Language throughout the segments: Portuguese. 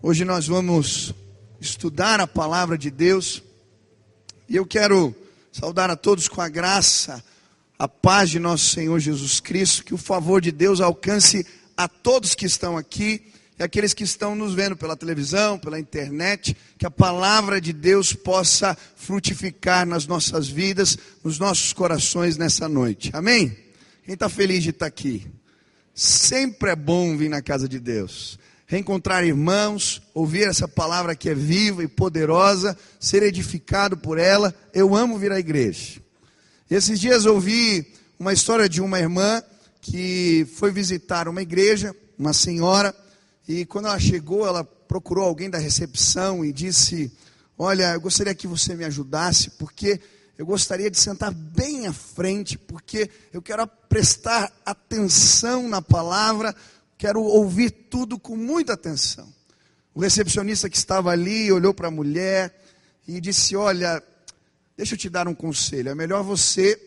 Hoje nós vamos estudar a palavra de Deus e eu quero saudar a todos com a graça, a paz de nosso Senhor Jesus Cristo, que o favor de Deus alcance a todos que estão aqui e aqueles que estão nos vendo pela televisão, pela internet, que a palavra de Deus possa frutificar nas nossas vidas, nos nossos corações nessa noite. Amém? Quem está feliz de estar aqui? Sempre é bom vir na casa de Deus reencontrar irmãos, ouvir essa palavra que é viva e poderosa, ser edificado por ela. Eu amo vir à igreja. E esses dias ouvi uma história de uma irmã que foi visitar uma igreja, uma senhora, e quando ela chegou, ela procurou alguém da recepção e disse: Olha, eu gostaria que você me ajudasse, porque eu gostaria de sentar bem à frente, porque eu quero prestar atenção na palavra, quero ouvir tudo com muita atenção. O recepcionista que estava ali olhou para a mulher e disse: Olha, deixa eu te dar um conselho. É melhor você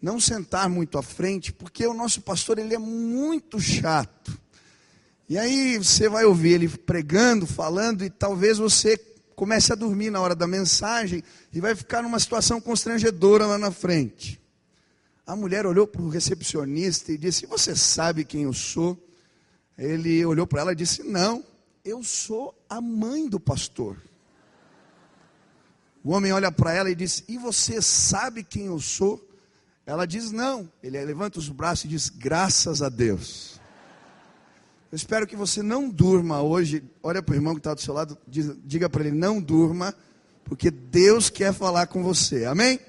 não sentar muito à frente, porque o nosso pastor ele é muito chato. E aí você vai ouvir ele pregando, falando, e talvez você comece a dormir na hora da mensagem e vai ficar numa situação constrangedora lá na frente. A mulher olhou para o recepcionista e disse: Você sabe quem eu sou? Ele olhou para ela e disse: Não, eu sou a mãe do pastor. O homem olha para ela e diz: E você sabe quem eu sou? Ela diz: Não. Ele levanta os braços e diz: Graças a Deus. Eu espero que você não durma hoje. Olha para o irmão que está do seu lado, diga para ele: Não durma, porque Deus quer falar com você. Amém?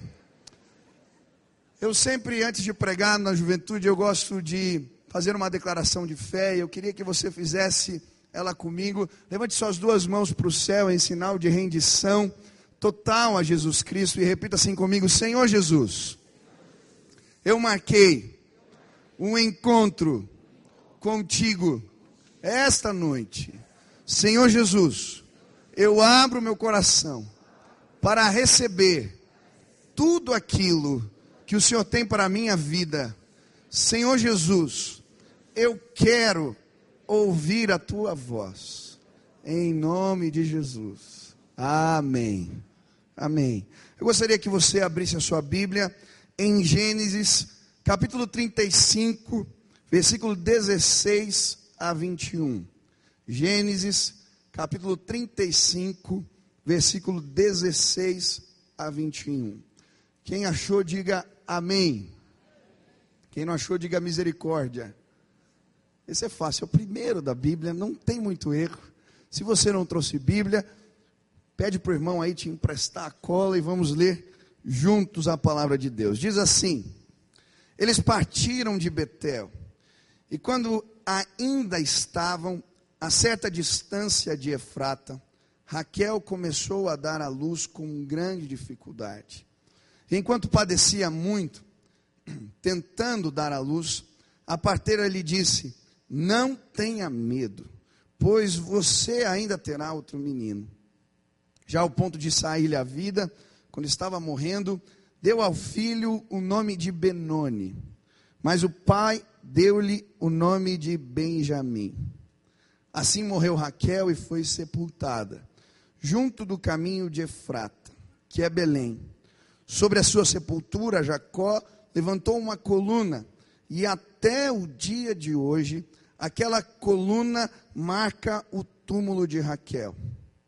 Eu sempre, antes de pregar na juventude, eu gosto de fazer uma declaração de fé. Eu queria que você fizesse ela comigo. Levante suas duas mãos para o céu em sinal de rendição total a Jesus Cristo e repita assim comigo: Senhor Jesus, eu marquei um encontro contigo esta noite. Senhor Jesus, eu abro meu coração para receber tudo aquilo que o Senhor tem para a minha vida. Senhor Jesus, eu quero ouvir a tua voz. Em nome de Jesus. Amém. Amém. Eu gostaria que você abrisse a sua Bíblia em Gênesis, capítulo 35, versículo 16 a 21. Gênesis, capítulo 35, versículo 16 a 21. Quem achou, diga amém. Quem não achou, diga misericórdia. Esse é fácil, é o primeiro da Bíblia, não tem muito erro. Se você não trouxe Bíblia, pede para o irmão aí te emprestar a cola e vamos ler juntos a palavra de Deus. Diz assim: Eles partiram de Betel, e quando ainda estavam a certa distância de Efrata, Raquel começou a dar à luz com grande dificuldade. Enquanto padecia muito, tentando dar à luz, a parteira lhe disse: não tenha medo, pois você ainda terá outro menino. Já ao ponto de sair-lhe a vida, quando estava morrendo, deu ao filho o nome de Benoni, mas o pai deu-lhe o nome de Benjamim. Assim morreu Raquel e foi sepultada, junto do caminho de Efrata, que é Belém. Sobre a sua sepultura, Jacó levantou uma coluna, e até o dia de hoje Aquela coluna marca o túmulo de Raquel.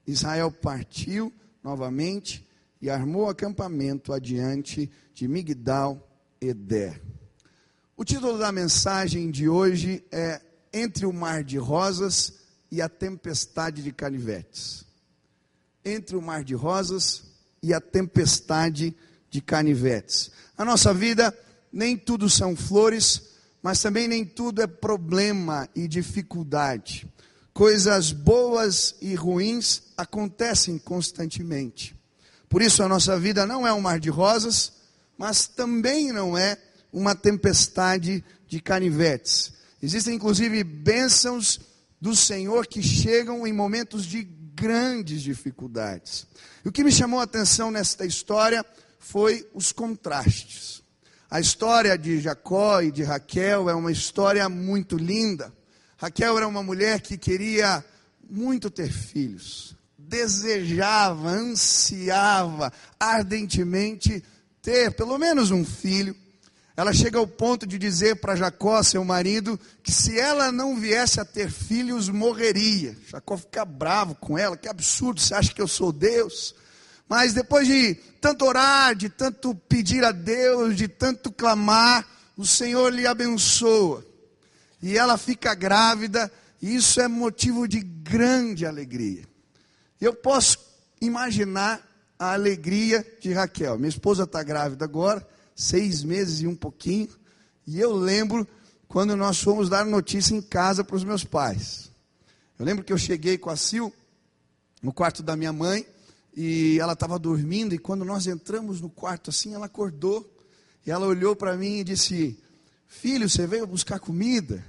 Israel partiu novamente e armou acampamento adiante de Migdal Eder. O título da mensagem de hoje é Entre o Mar de Rosas e a Tempestade de Canivetes. Entre o Mar de Rosas e a Tempestade de Canivetes. A nossa vida, nem tudo são flores, mas também nem tudo é problema e dificuldade. Coisas boas e ruins acontecem constantemente. Por isso a nossa vida não é um mar de rosas, mas também não é uma tempestade de canivetes. Existem inclusive bênçãos do Senhor que chegam em momentos de grandes dificuldades. E o que me chamou a atenção nesta história foi os contrastes. A história de Jacó e de Raquel é uma história muito linda. Raquel era uma mulher que queria muito ter filhos. Desejava, ansiava ardentemente ter pelo menos um filho. Ela chega ao ponto de dizer para Jacó, seu marido, que se ela não viesse a ter filhos, morreria. Jacó fica bravo com ela, que absurdo, você acha que eu sou Deus? Mas depois de tanto orar, de tanto pedir a Deus, de tanto clamar, o Senhor lhe abençoa. E ela fica grávida, e isso é motivo de grande alegria. Eu posso imaginar a alegria de Raquel. Minha esposa está grávida agora, seis meses e um pouquinho. E eu lembro quando nós fomos dar notícia em casa para os meus pais. Eu lembro que eu cheguei com a Sil no quarto da minha mãe e ela estava dormindo. E quando nós entramos no quarto assim, ela acordou e ela olhou para mim e disse: Filho, você veio buscar comida?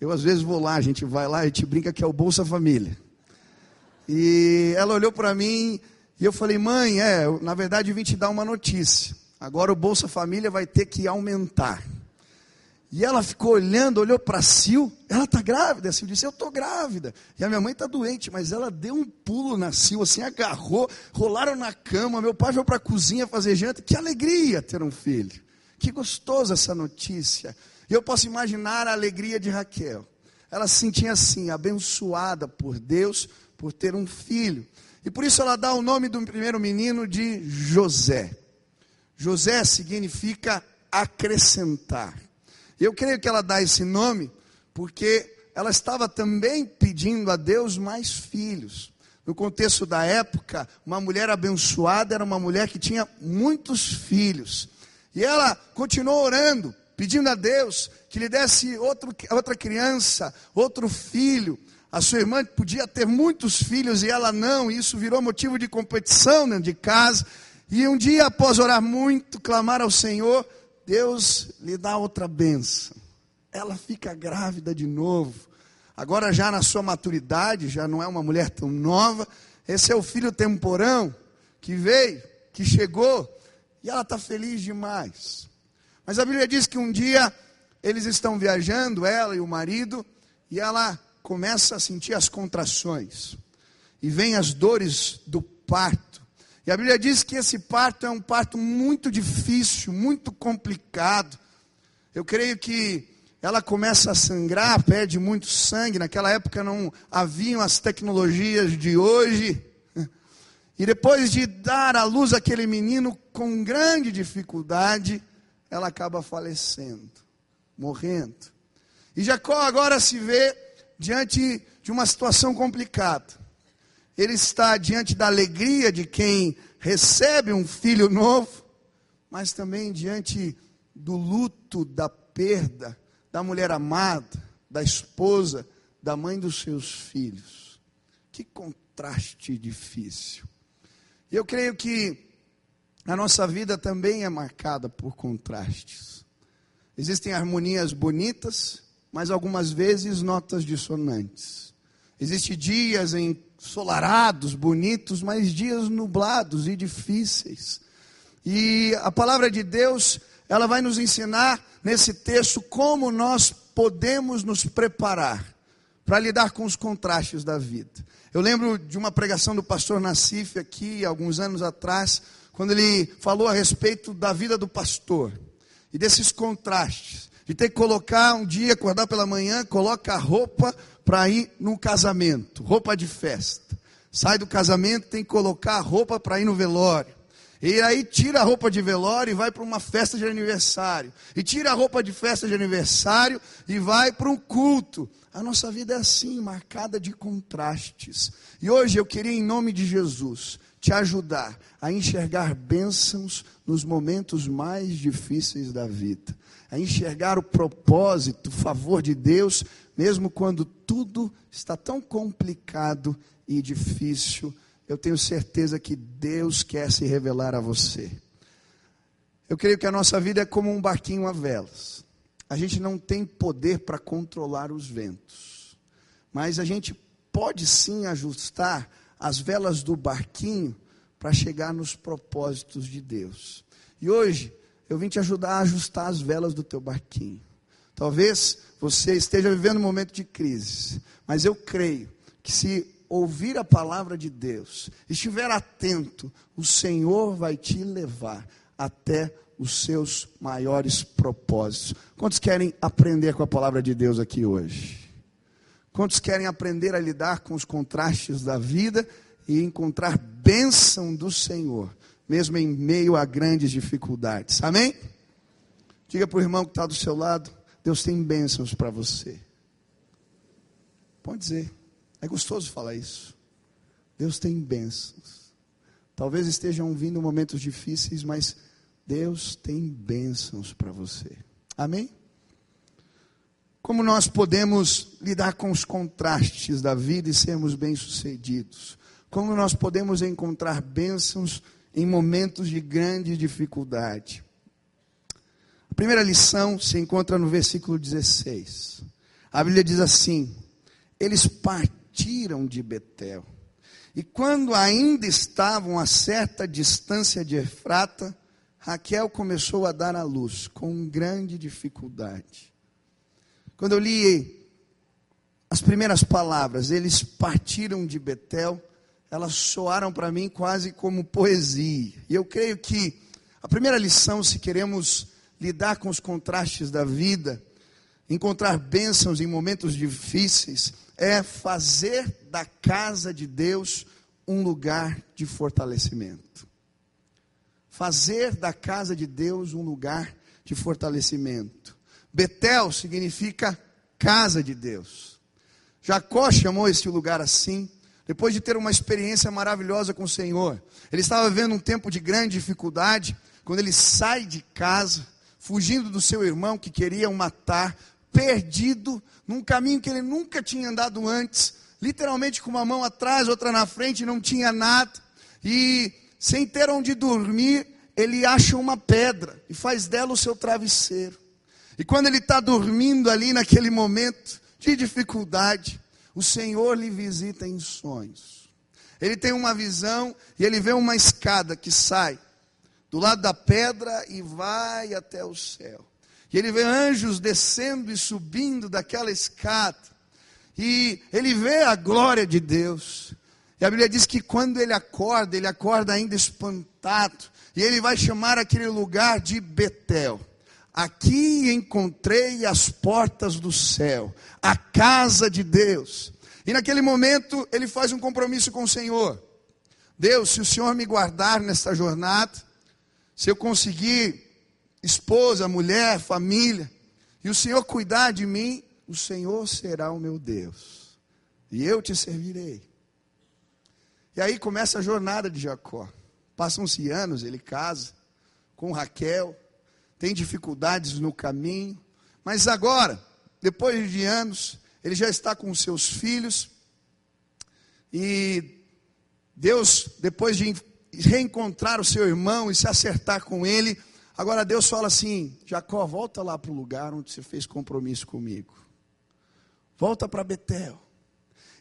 Eu às vezes vou lá, a gente vai lá e te brinca que é o Bolsa Família. E ela olhou para mim e eu falei: Mãe, é, na verdade eu vim te dar uma notícia. Agora o Bolsa Família vai ter que aumentar. E ela ficou olhando, olhou para Sil, ela está grávida. A Sil disse, eu estou grávida. E a minha mãe está doente, mas ela deu um pulo na Sil, assim, agarrou, rolaram na cama. Meu pai veio para a cozinha fazer janta. Que alegria ter um filho. Que gostoso essa notícia. E eu posso imaginar a alegria de Raquel. Ela se sentia assim, abençoada por Deus, por ter um filho. E por isso ela dá o nome do primeiro menino de José. José significa acrescentar. Eu creio que ela dá esse nome porque ela estava também pedindo a Deus mais filhos. No contexto da época, uma mulher abençoada era uma mulher que tinha muitos filhos. E ela continuou orando, pedindo a Deus que lhe desse outro, outra criança, outro filho. A sua irmã podia ter muitos filhos e ela não, e isso virou motivo de competição dentro de casa. E um dia, após orar muito, clamar ao Senhor, Deus lhe dá outra benção. Ela fica grávida de novo. Agora, já na sua maturidade, já não é uma mulher tão nova. Esse é o filho temporão que veio, que chegou, e ela está feliz demais. Mas a Bíblia diz que um dia eles estão viajando, ela e o marido, e ela começa a sentir as contrações. E vem as dores do parto. E a Bíblia diz que esse parto é um parto muito difícil, muito complicado. Eu creio que ela começa a sangrar, perde muito sangue. Naquela época não haviam as tecnologias de hoje. E depois de dar à luz aquele menino com grande dificuldade, ela acaba falecendo, morrendo. E Jacó agora se vê diante de uma situação complicada ele está diante da alegria de quem recebe um filho novo, mas também diante do luto, da perda da mulher amada, da esposa, da mãe dos seus filhos. Que contraste difícil. Eu creio que a nossa vida também é marcada por contrastes. Existem harmonias bonitas, mas algumas vezes notas dissonantes. Existem dias em solarados, bonitos, mas dias nublados e difíceis. E a palavra de Deus, ela vai nos ensinar nesse texto como nós podemos nos preparar para lidar com os contrastes da vida. Eu lembro de uma pregação do pastor Nassif aqui, alguns anos atrás, quando ele falou a respeito da vida do pastor e desses contrastes. De ter que colocar um dia, acordar pela manhã, coloca a roupa para ir num casamento, roupa de festa. Sai do casamento, tem que colocar a roupa para ir no velório. E aí tira a roupa de velório e vai para uma festa de aniversário. E tira a roupa de festa de aniversário e vai para um culto. A nossa vida é assim, marcada de contrastes. E hoje eu queria, em nome de Jesus, te ajudar a enxergar bênçãos nos momentos mais difíceis da vida, a enxergar o propósito, o favor de Deus mesmo quando tudo está tão complicado e difícil, eu tenho certeza que Deus quer se revelar a você. Eu creio que a nossa vida é como um barquinho a velas. A gente não tem poder para controlar os ventos, mas a gente pode sim ajustar as velas do barquinho para chegar nos propósitos de Deus. E hoje eu vim te ajudar a ajustar as velas do teu barquinho. Talvez você esteja vivendo um momento de crise, mas eu creio que se ouvir a palavra de Deus, estiver atento, o Senhor vai te levar até os seus maiores propósitos. Quantos querem aprender com a palavra de Deus aqui hoje? Quantos querem aprender a lidar com os contrastes da vida e encontrar bênção do Senhor, mesmo em meio a grandes dificuldades? Amém? Diga para o irmão que está do seu lado: Deus tem bênçãos para você. Pode dizer, é gostoso falar isso. Deus tem bênçãos. Talvez estejam vindo momentos difíceis, mas Deus tem bênçãos para você. Amém? Como nós podemos lidar com os contrastes da vida e sermos bem-sucedidos? Como nós podemos encontrar bênçãos em momentos de grande dificuldade? A primeira lição se encontra no versículo 16. A Bíblia diz assim: Eles partiram de Betel. E quando ainda estavam a certa distância de Efrata, Raquel começou a dar à luz com grande dificuldade. Quando eu li as primeiras palavras, eles partiram de Betel, elas soaram para mim quase como poesia. E eu creio que a primeira lição, se queremos lidar com os contrastes da vida, encontrar bênçãos em momentos difíceis, é fazer da casa de Deus um lugar de fortalecimento fazer da casa de Deus um lugar de fortalecimento. Betel significa casa de Deus. Jacó chamou esse lugar assim, depois de ter uma experiência maravilhosa com o Senhor. Ele estava vivendo um tempo de grande dificuldade, quando ele sai de casa, fugindo do seu irmão que queria o matar, perdido, num caminho que ele nunca tinha andado antes, literalmente com uma mão atrás, outra na frente, não tinha nada. E sem ter onde dormir, ele acha uma pedra e faz dela o seu travesseiro. E quando ele está dormindo ali naquele momento de dificuldade, o Senhor lhe visita em sonhos. Ele tem uma visão e ele vê uma escada que sai do lado da pedra e vai até o céu. E ele vê anjos descendo e subindo daquela escada. E ele vê a glória de Deus. E a Bíblia diz que quando ele acorda, ele acorda ainda espantado. E ele vai chamar aquele lugar de Betel. Aqui encontrei as portas do céu, a casa de Deus. E naquele momento ele faz um compromisso com o Senhor. Deus, se o Senhor me guardar nesta jornada, se eu conseguir esposa, mulher, família, e o Senhor cuidar de mim, o Senhor será o meu Deus. E eu te servirei. E aí começa a jornada de Jacó. Passam-se anos, ele casa com Raquel, tem dificuldades no caminho, mas agora, depois de anos, ele já está com seus filhos, e Deus, depois de reencontrar o seu irmão e se acertar com ele, agora Deus fala assim: Jacó, volta lá para o lugar onde você fez compromisso comigo, volta para Betel.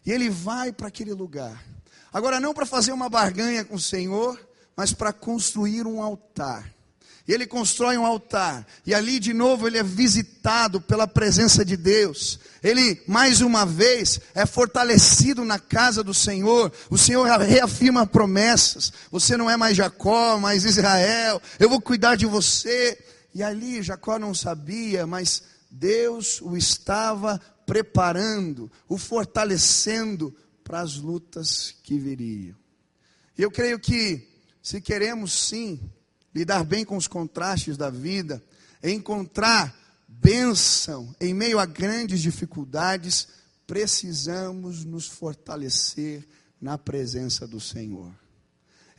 E ele vai para aquele lugar. Agora, não para fazer uma barganha com o Senhor, mas para construir um altar. E ele constrói um altar, e ali de novo ele é visitado pela presença de Deus. Ele, mais uma vez, é fortalecido na casa do Senhor. O Senhor reafirma promessas: você não é mais Jacó, mas Israel, eu vou cuidar de você. E ali Jacó não sabia, mas Deus o estava preparando, o fortalecendo para as lutas que viriam. E eu creio que, se queremos sim lidar bem com os contrastes da vida, encontrar bênção em meio a grandes dificuldades, precisamos nos fortalecer na presença do Senhor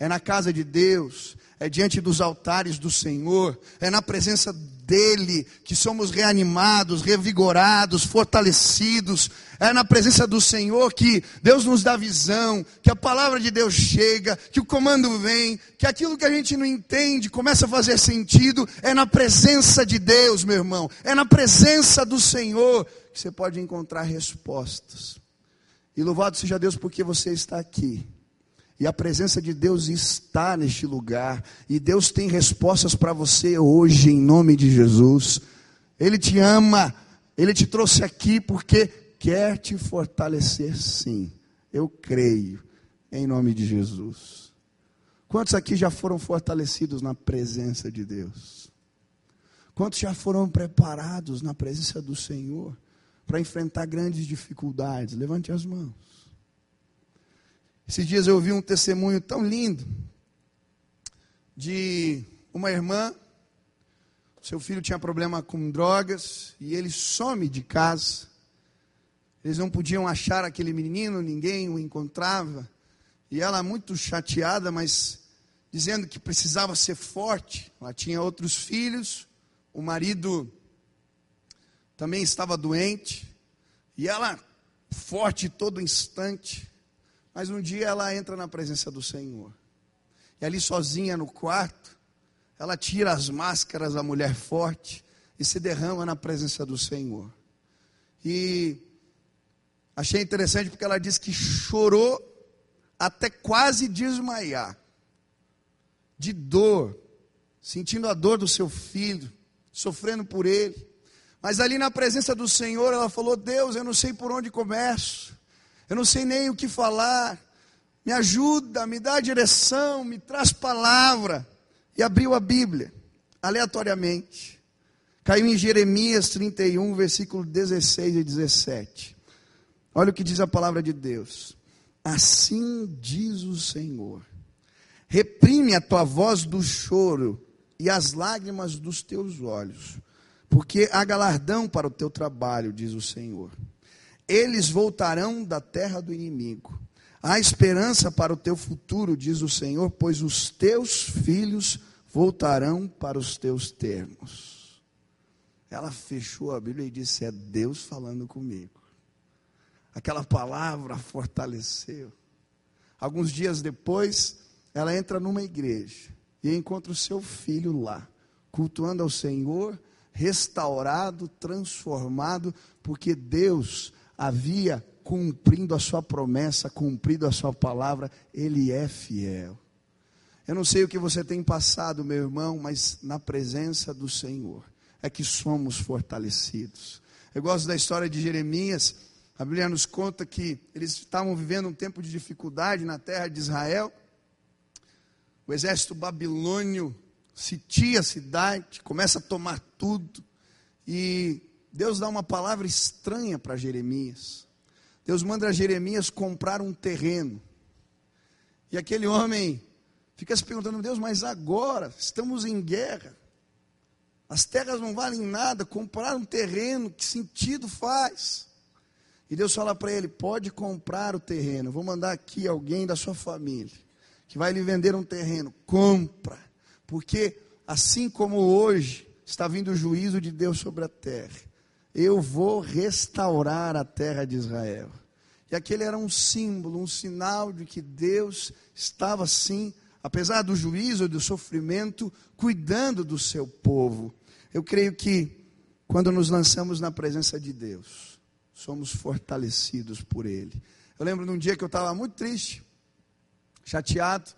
é na casa de Deus, é diante dos altares do Senhor, é na presença dEle que somos reanimados, revigorados, fortalecidos, é na presença do Senhor que Deus nos dá visão, que a palavra de Deus chega, que o comando vem, que aquilo que a gente não entende começa a fazer sentido, é na presença de Deus, meu irmão, é na presença do Senhor que você pode encontrar respostas. E louvado seja Deus porque você está aqui e a presença de Deus está neste lugar. E Deus tem respostas para você hoje, em nome de Jesus. Ele te ama. Ele te trouxe aqui porque quer te fortalecer, sim. Eu creio, em nome de Jesus. Quantos aqui já foram fortalecidos na presença de Deus? Quantos já foram preparados na presença do Senhor para enfrentar grandes dificuldades? Levante as mãos. Esses dias eu ouvi um testemunho tão lindo de uma irmã. Seu filho tinha problema com drogas e ele some de casa. Eles não podiam achar aquele menino, ninguém o encontrava. E ela, muito chateada, mas dizendo que precisava ser forte. Ela tinha outros filhos, o marido também estava doente, e ela, forte todo instante, mas um dia ela entra na presença do Senhor, e ali sozinha no quarto, ela tira as máscaras da mulher forte e se derrama na presença do Senhor. E achei interessante porque ela disse que chorou até quase desmaiar, de dor, sentindo a dor do seu filho, sofrendo por ele. Mas ali na presença do Senhor, ela falou: Deus, eu não sei por onde começo, eu não sei nem o que falar, me ajuda, me dá direção, me traz palavra. E abriu a Bíblia, aleatoriamente. Caiu em Jeremias 31, versículo 16 e 17. Olha o que diz a palavra de Deus. Assim diz o Senhor: reprime a tua voz do choro e as lágrimas dos teus olhos, porque há galardão para o teu trabalho, diz o Senhor. Eles voltarão da terra do inimigo. Há esperança para o teu futuro, diz o Senhor, pois os teus filhos voltarão para os teus termos. Ela fechou a Bíblia e disse: É Deus falando comigo. Aquela palavra fortaleceu. Alguns dias depois, ela entra numa igreja e encontra o seu filho lá, cultuando ao Senhor, restaurado, transformado, porque Deus havia cumprindo a sua promessa, cumprido a sua palavra, ele é fiel. Eu não sei o que você tem passado, meu irmão, mas na presença do Senhor é que somos fortalecidos. Eu gosto da história de Jeremias a Bíblia nos conta que eles estavam vivendo um tempo de dificuldade na terra de Israel. O exército babilônio sitia a cidade, começa a tomar tudo. E Deus dá uma palavra estranha para Jeremias. Deus manda Jeremias comprar um terreno. E aquele homem fica se perguntando: Deus, mas agora estamos em guerra. As terras não valem nada. Comprar um terreno, que sentido faz? E Deus fala para ele: pode comprar o terreno. Vou mandar aqui alguém da sua família que vai lhe vender um terreno. Compra, porque assim como hoje está vindo o juízo de Deus sobre a terra, eu vou restaurar a terra de Israel. E aquele era um símbolo, um sinal de que Deus estava sim, apesar do juízo e do sofrimento, cuidando do seu povo. Eu creio que quando nos lançamos na presença de Deus, somos fortalecidos por Ele. Eu lembro de um dia que eu estava muito triste, chateado,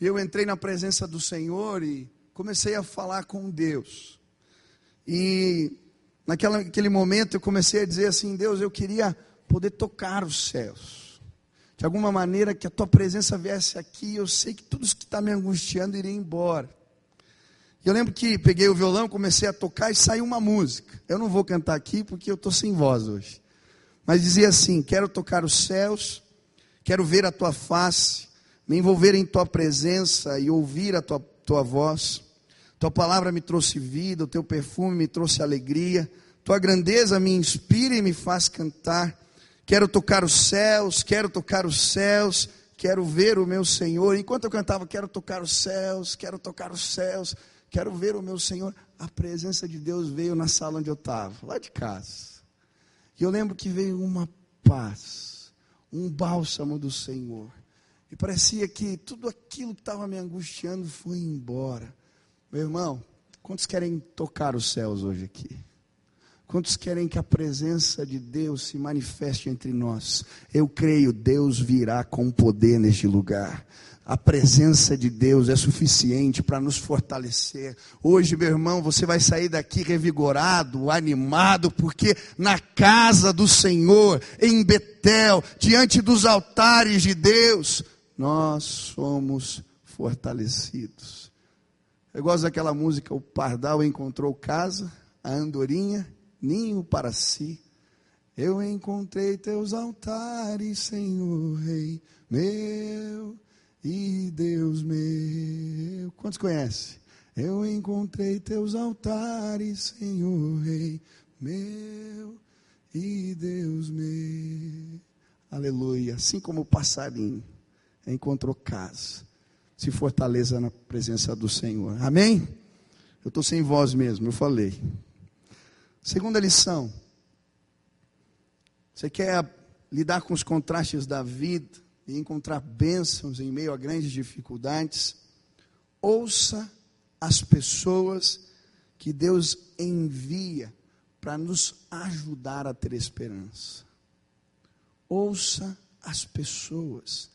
e eu entrei na presença do Senhor e comecei a falar com Deus. E naquela, naquele momento eu comecei a dizer assim: Deus, eu queria poder tocar os céus. De alguma maneira que a tua presença viesse aqui, eu sei que tudo isso que está me angustiando iria embora. Eu lembro que peguei o violão, comecei a tocar e saiu uma música. Eu não vou cantar aqui porque eu estou sem voz hoje. Mas dizia assim: Quero tocar os céus, quero ver a tua face, me envolver em tua presença e ouvir a tua, tua voz. Tua palavra me trouxe vida, o teu perfume me trouxe alegria, tua grandeza me inspira e me faz cantar. Quero tocar os céus, quero tocar os céus, quero ver o meu Senhor. Enquanto eu cantava, quero tocar os céus, quero tocar os céus, quero ver o meu Senhor, a presença de Deus veio na sala onde eu estava, lá de casa. E eu lembro que veio uma paz, um bálsamo do Senhor. E parecia que tudo aquilo que estava me angustiando foi embora. Meu irmão, quantos querem tocar os céus hoje aqui? Quantos querem que a presença de Deus se manifeste entre nós? Eu creio, Deus virá com poder neste lugar. A presença de Deus é suficiente para nos fortalecer. Hoje, meu irmão, você vai sair daqui revigorado, animado, porque na casa do Senhor, em Betel, diante dos altares de Deus, nós somos fortalecidos. Eu gosto daquela música, o pardal encontrou casa, a andorinha ninho para si. Eu encontrei teus altares, Senhor Rei meu e Deus meu. Quantos conhecem? Eu encontrei teus altares, Senhor Rei meu e Deus meu. Aleluia. Assim como o passarinho encontrou casa, se fortaleça na presença do Senhor. Amém? Eu estou sem voz mesmo, eu falei. Segunda lição. Você quer lidar com os contrastes da vida e encontrar bênçãos em meio a grandes dificuldades? Ouça as pessoas que Deus envia para nos ajudar a ter esperança. Ouça as pessoas.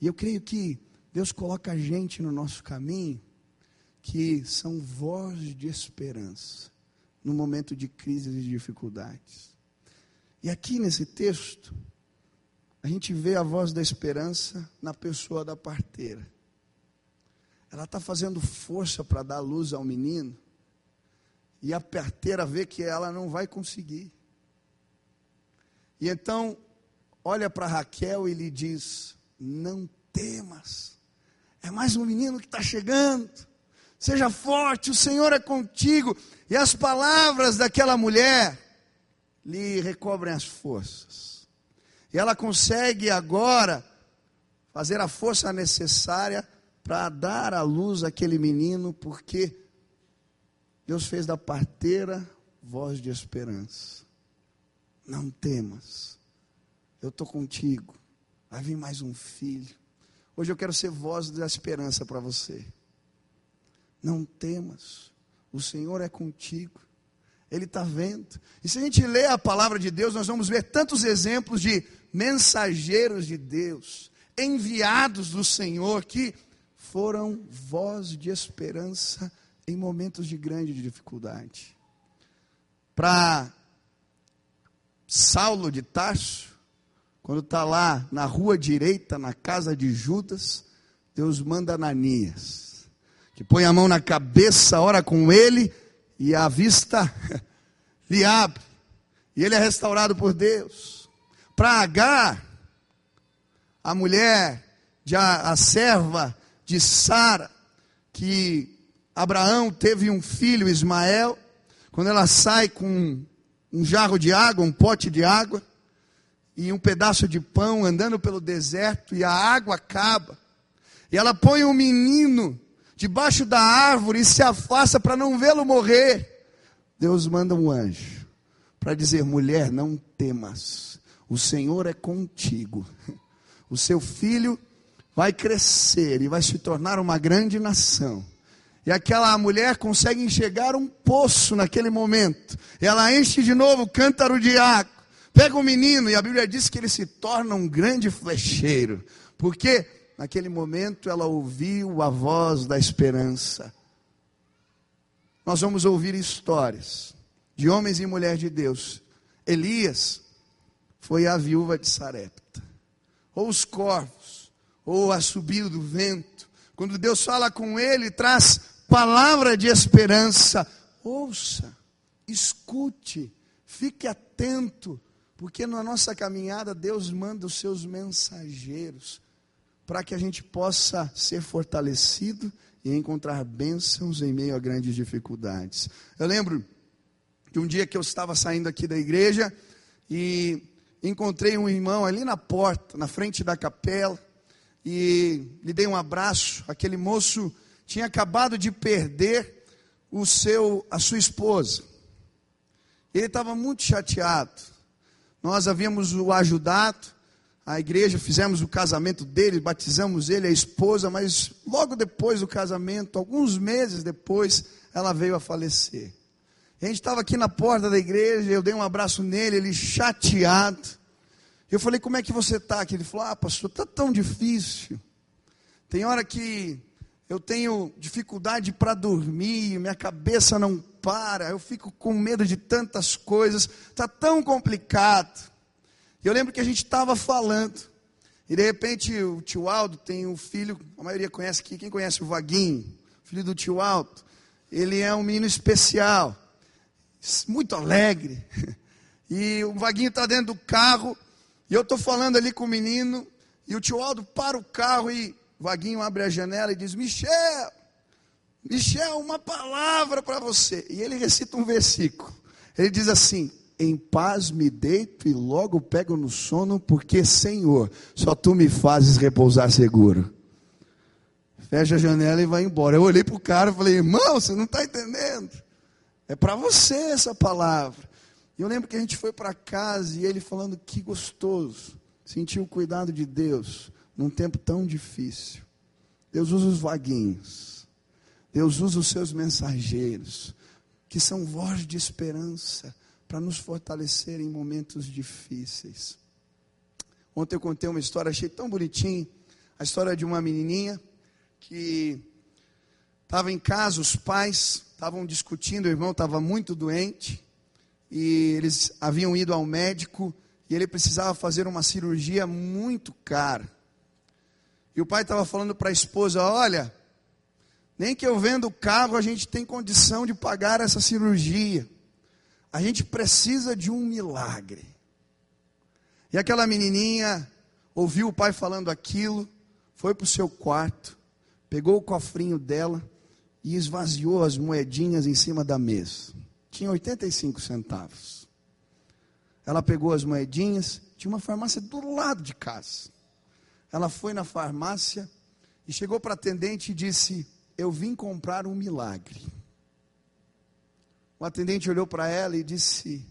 E eu creio que Deus coloca a gente no nosso caminho que são vozes de esperança no momento de crises e dificuldades. E aqui nesse texto, a gente vê a voz da esperança na pessoa da parteira. Ela está fazendo força para dar luz ao menino, e a parteira vê que ela não vai conseguir. E então, olha para Raquel e lhe diz: Não temas, é mais um menino que está chegando seja forte, o Senhor é contigo. E as palavras daquela mulher lhe recobrem as forças. E ela consegue agora fazer a força necessária para dar à luz aquele menino, porque Deus fez da parteira voz de esperança. Não temas, eu estou contigo. Vai vir mais um filho. Hoje eu quero ser voz da esperança para você. Não temas, o Senhor é contigo. Ele está vendo. E se a gente lê a palavra de Deus, nós vamos ver tantos exemplos de mensageiros de Deus, enviados do Senhor, que foram voz de esperança em momentos de grande dificuldade. Para Saulo de Tarso, quando está lá na rua direita, na casa de Judas, Deus manda Ananias que põe a mão na cabeça, ora com ele, e a vista lhe abre, e ele é restaurado por Deus. Para Agar, a mulher, de a, a serva de Sara, que Abraão teve um filho, Ismael, quando ela sai com um jarro de água, um pote de água, e um pedaço de pão andando pelo deserto, e a água acaba, e ela põe um menino debaixo da árvore e se afasta para não vê-lo morrer. Deus manda um anjo para dizer: mulher, não temas, o Senhor é contigo. O seu filho vai crescer e vai se tornar uma grande nação. E aquela mulher consegue enxergar um poço naquele momento. Ela enche de novo o cântaro de água. Pega o menino e a Bíblia diz que ele se torna um grande flecheiro. Porque naquele momento ela ouviu a voz da esperança. Nós vamos ouvir histórias de homens e mulheres de Deus. Elias foi a viúva de Sarepta, ou os corvos, ou a subida do vento. Quando Deus fala com ele, traz palavra de esperança. Ouça, escute, fique atento, porque na nossa caminhada Deus manda os seus mensageiros para que a gente possa ser fortalecido e encontrar bênçãos em meio a grandes dificuldades. Eu lembro de um dia que eu estava saindo aqui da igreja e encontrei um irmão ali na porta, na frente da capela, e lhe dei um abraço. Aquele moço tinha acabado de perder o seu, a sua esposa. Ele estava muito chateado. Nós havíamos o ajudado, a igreja, fizemos o casamento dele, batizamos ele, a esposa, mas logo depois do casamento, alguns meses depois, ela veio a falecer. A gente estava aqui na porta da igreja, eu dei um abraço nele, ele chateado. Eu falei, como é que você está? Ele falou, ah, pastor, está tão difícil. Tem hora que eu tenho dificuldade para dormir, minha cabeça não para, eu fico com medo de tantas coisas, está tão complicado. Eu lembro que a gente estava falando, e de repente o tio Aldo tem um filho, a maioria conhece aqui, quem conhece o Vaguinho, filho do tio Aldo, ele é um menino especial, muito alegre, e o Vaguinho está dentro do carro, e eu estou falando ali com o menino, e o tio Aldo para o carro e Vaguinho abre a janela e diz: Michel, Michel, uma palavra para você. E ele recita um versículo. Ele diz assim: Em paz me deito e logo pego no sono, porque, Senhor, só tu me fazes repousar seguro. Fecha a janela e vai embora. Eu olhei para o cara e falei: Irmão, você não está entendendo. É para você essa palavra. E eu lembro que a gente foi para casa e ele falando que gostoso, sentiu o cuidado de Deus num tempo tão difícil. Deus usa os vaguinhos, Deus usa os seus mensageiros, que são voz de esperança para nos fortalecer em momentos difíceis. Ontem eu contei uma história, achei tão bonitinho, a história de uma menininha que estava em casa, os pais estavam discutindo, o irmão estava muito doente, e eles haviam ido ao médico e ele precisava fazer uma cirurgia muito cara. E o pai estava falando para a esposa: Olha, nem que eu venda o carro, a gente tem condição de pagar essa cirurgia. A gente precisa de um milagre. E aquela menininha ouviu o pai falando aquilo, foi para o seu quarto, pegou o cofrinho dela e esvaziou as moedinhas em cima da mesa tinha 85 centavos. Ela pegou as moedinhas, tinha uma farmácia do lado de casa. Ela foi na farmácia e chegou para a atendente e disse: Eu vim comprar um milagre. O atendente olhou para ela e disse: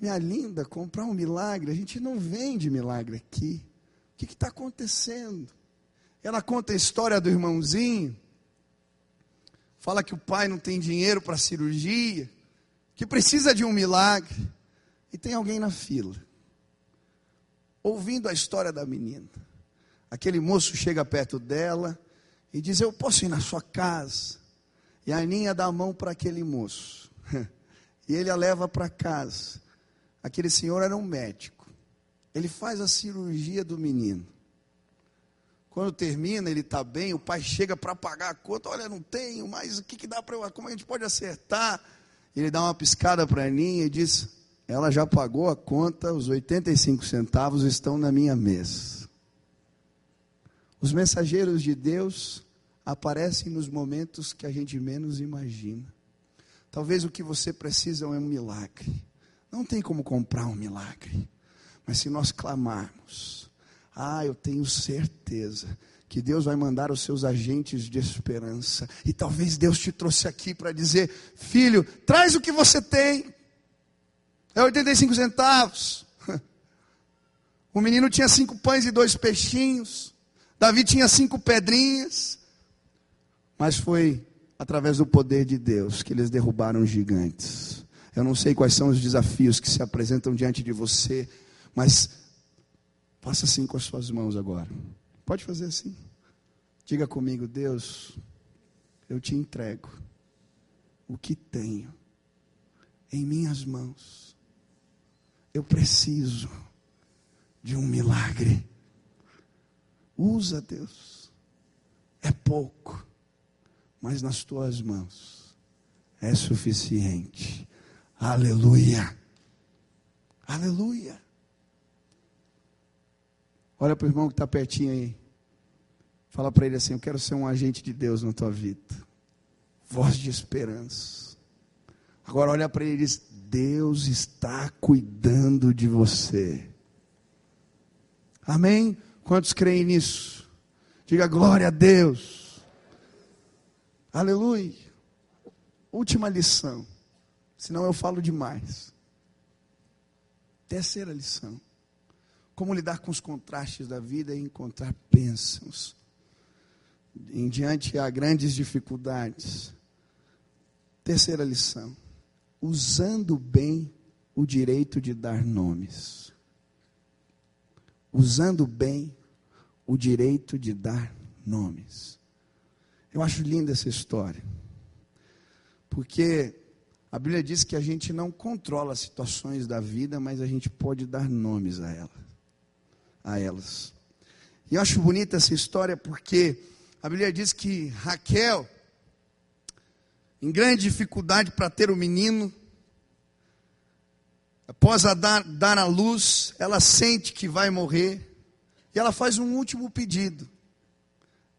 Minha linda, comprar um milagre? A gente não vende milagre aqui. O que está acontecendo? Ela conta a história do irmãozinho, fala que o pai não tem dinheiro para cirurgia, que precisa de um milagre, e tem alguém na fila, ouvindo a história da menina. Aquele moço chega perto dela e diz: Eu posso ir na sua casa. E a Aninha dá a mão para aquele moço. E ele a leva para casa. Aquele senhor era um médico. Ele faz a cirurgia do menino. Quando termina, ele está bem, o pai chega para pagar a conta. Olha, não tenho, mas o que, que dá para. Como a gente pode acertar? Ele dá uma piscada para a Aninha e diz: Ela já pagou a conta, os 85 centavos estão na minha mesa. Os mensageiros de Deus aparecem nos momentos que a gente menos imagina. Talvez o que você precisa é um milagre. Não tem como comprar um milagre. Mas se nós clamarmos, ah, eu tenho certeza que Deus vai mandar os seus agentes de esperança. E talvez Deus te trouxe aqui para dizer: filho, traz o que você tem. É 85 centavos. O menino tinha cinco pães e dois peixinhos. Davi tinha cinco pedrinhas. Mas foi através do poder de Deus que eles derrubaram os gigantes. Eu não sei quais são os desafios que se apresentam diante de você, mas faça assim com as suas mãos agora. Pode fazer assim. Diga comigo, Deus, eu te entrego o que tenho em minhas mãos. Eu preciso de um milagre. Usa, Deus. É pouco, mas nas tuas mãos é suficiente. Aleluia. Aleluia. Olha para o irmão que está pertinho aí. Fala para ele assim: Eu quero ser um agente de Deus na tua vida. Voz de esperança. Agora olha para ele e diz: Deus está cuidando de você. Amém? Quantos creem nisso? Diga glória a Deus. Aleluia. Última lição. Senão eu falo demais. Terceira lição como lidar com os contrastes da vida e encontrar bênçãos em diante a grandes dificuldades. Terceira lição: usando bem o direito de dar nomes. Usando bem o direito de dar nomes. Eu acho linda essa história. Porque a Bíblia diz que a gente não controla as situações da vida, mas a gente pode dar nomes a elas. A elas. E eu acho bonita essa história porque a Bíblia diz que Raquel, em grande dificuldade para ter o menino, após a dar, dar a luz, ela sente que vai morrer, e ela faz um último pedido.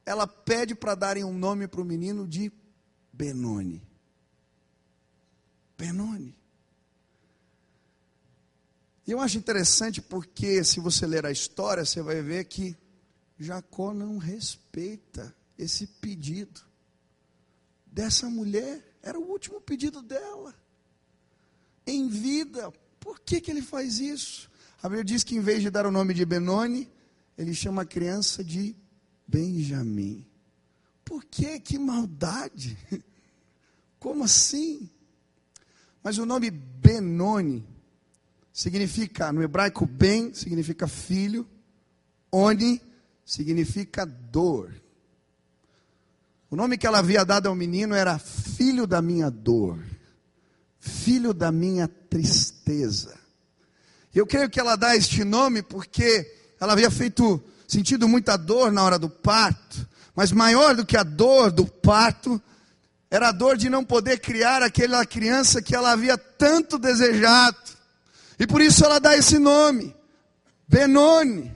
Ela pede para darem um nome para o menino de Benoni. Benoni. E eu acho interessante porque, se você ler a história, você vai ver que Jacó não respeita esse pedido dessa mulher. Era o último pedido dela. Em vida. Por que, que ele faz isso? A Bíblia diz que em vez de dar o nome de Benoni, ele chama a criança de Benjamim. Por que? Que maldade! Como assim? Mas o nome Benoni significa, no hebraico, Ben significa filho, Oni significa dor. O nome que ela havia dado ao menino era filho da minha dor, filho da minha tristeza. Eu creio que ela dá este nome porque ela havia feito sentido muita dor na hora do parto, mas maior do que a dor do parto era a dor de não poder criar aquela criança que ela havia tanto desejado. E por isso ela dá esse nome, Benoni.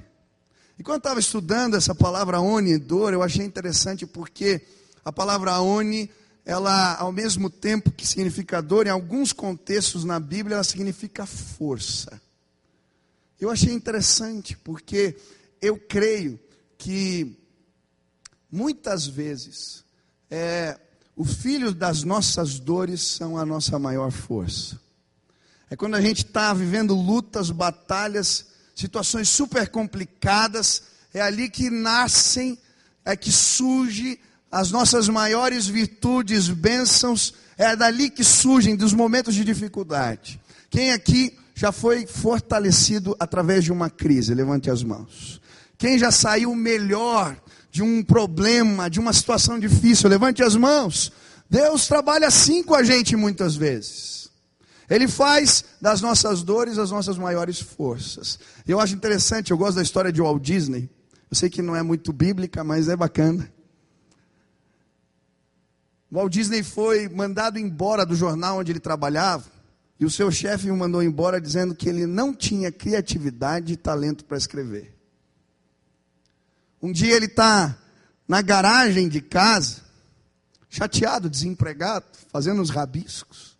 E quando eu estava estudando essa palavra oni, dor, eu achei interessante porque a palavra oni, ela ao mesmo tempo que significa dor, em alguns contextos na Bíblia ela significa força. Eu achei interessante porque eu creio que muitas vezes é, o filho das nossas dores são a nossa maior força. É quando a gente está vivendo lutas, batalhas, situações super complicadas, é ali que nascem, é que surge as nossas maiores virtudes, bênçãos, é dali que surgem dos momentos de dificuldade. Quem aqui já foi fortalecido através de uma crise? Levante as mãos. Quem já saiu melhor de um problema, de uma situação difícil, levante as mãos. Deus trabalha assim com a gente muitas vezes. Ele faz das nossas dores as nossas maiores forças. Eu acho interessante, eu gosto da história de Walt Disney. Eu sei que não é muito bíblica, mas é bacana. Walt Disney foi mandado embora do jornal onde ele trabalhava, e o seu chefe o mandou embora dizendo que ele não tinha criatividade e talento para escrever. Um dia ele está na garagem de casa, chateado, desempregado, fazendo os rabiscos.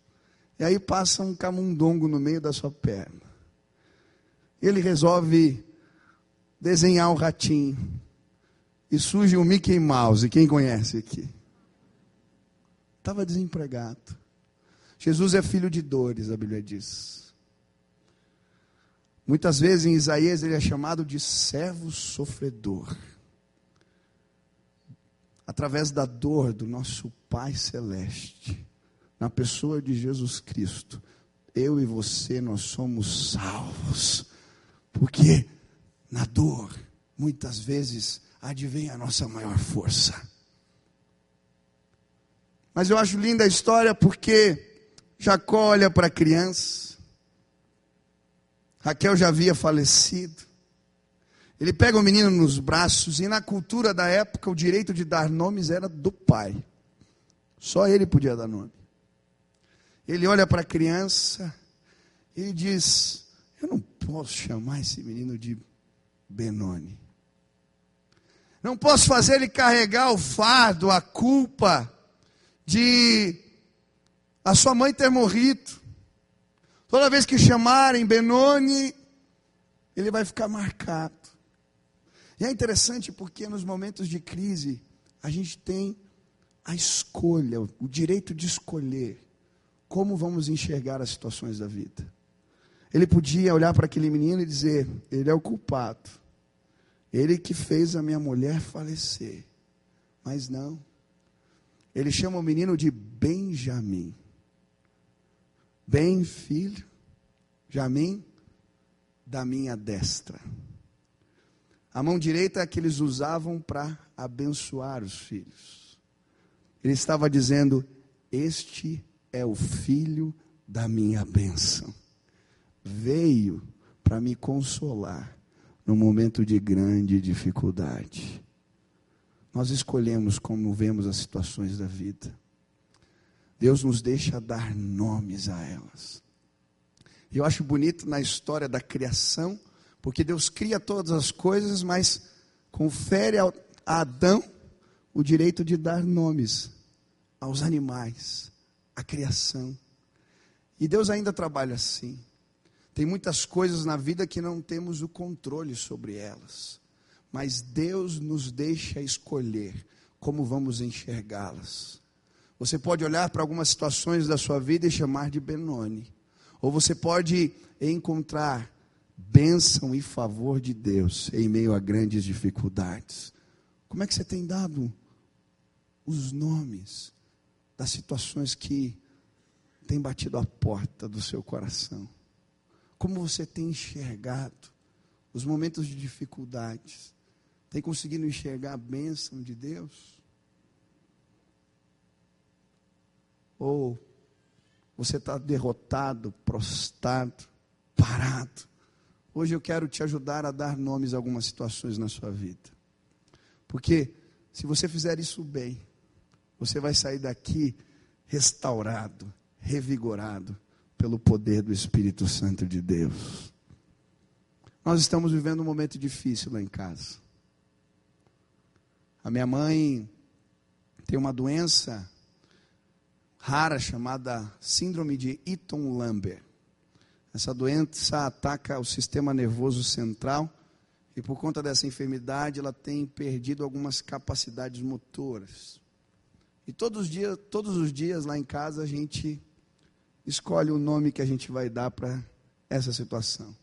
E aí passa um camundongo no meio da sua perna. Ele resolve desenhar o um ratinho. E surge o Mickey Mouse. Quem conhece aqui? Estava desempregado. Jesus é filho de dores, a Bíblia diz. Muitas vezes em Isaías ele é chamado de servo sofredor através da dor do nosso Pai Celeste, na pessoa de Jesus Cristo, eu e você, nós somos salvos, porque na dor, muitas vezes, advém a nossa maior força. Mas eu acho linda a história porque Jacó olha para a criança, Raquel já havia falecido, ele pega o menino nos braços e na cultura da época o direito de dar nomes era do pai. Só ele podia dar nome. Ele olha para a criança e diz: Eu não posso chamar esse menino de Benoni. Não posso fazer ele carregar o fardo, a culpa de a sua mãe ter morrido. Toda vez que chamarem Benoni, ele vai ficar marcado. E é interessante porque nos momentos de crise, a gente tem a escolha, o direito de escolher como vamos enxergar as situações da vida. Ele podia olhar para aquele menino e dizer: Ele é o culpado. Ele que fez a minha mulher falecer. Mas não. Ele chama o menino de Benjamim. Bem, filho, Jamim, da minha destra. A mão direita é que eles usavam para abençoar os filhos. Ele estava dizendo: Este é o filho da minha bênção. Veio para me consolar no momento de grande dificuldade. Nós escolhemos como vemos as situações da vida. Deus nos deixa dar nomes a elas. Eu acho bonito na história da criação, porque Deus cria todas as coisas, mas confere a Adão o direito de dar nomes aos animais, à criação. E Deus ainda trabalha assim. Tem muitas coisas na vida que não temos o controle sobre elas, mas Deus nos deixa escolher como vamos enxergá-las. Você pode olhar para algumas situações da sua vida e chamar de Benoni, ou você pode encontrar bênção e favor de Deus em meio a grandes dificuldades. Como é que você tem dado os nomes das situações que têm batido a porta do seu coração? Como você tem enxergado os momentos de dificuldades? Tem conseguido enxergar a bênção de Deus? Ou você está derrotado, prostrado, parado? Hoje eu quero te ajudar a dar nomes a algumas situações na sua vida. Porque se você fizer isso bem, você vai sair daqui restaurado, revigorado, pelo poder do Espírito Santo de Deus. Nós estamos vivendo um momento difícil lá em casa. A minha mãe tem uma doença rara chamada Síndrome de Eaton-Lambert. Essa doença ataca o sistema nervoso central e por conta dessa enfermidade ela tem perdido algumas capacidades motoras. E todos os dias, todos os dias lá em casa a gente escolhe o nome que a gente vai dar para essa situação.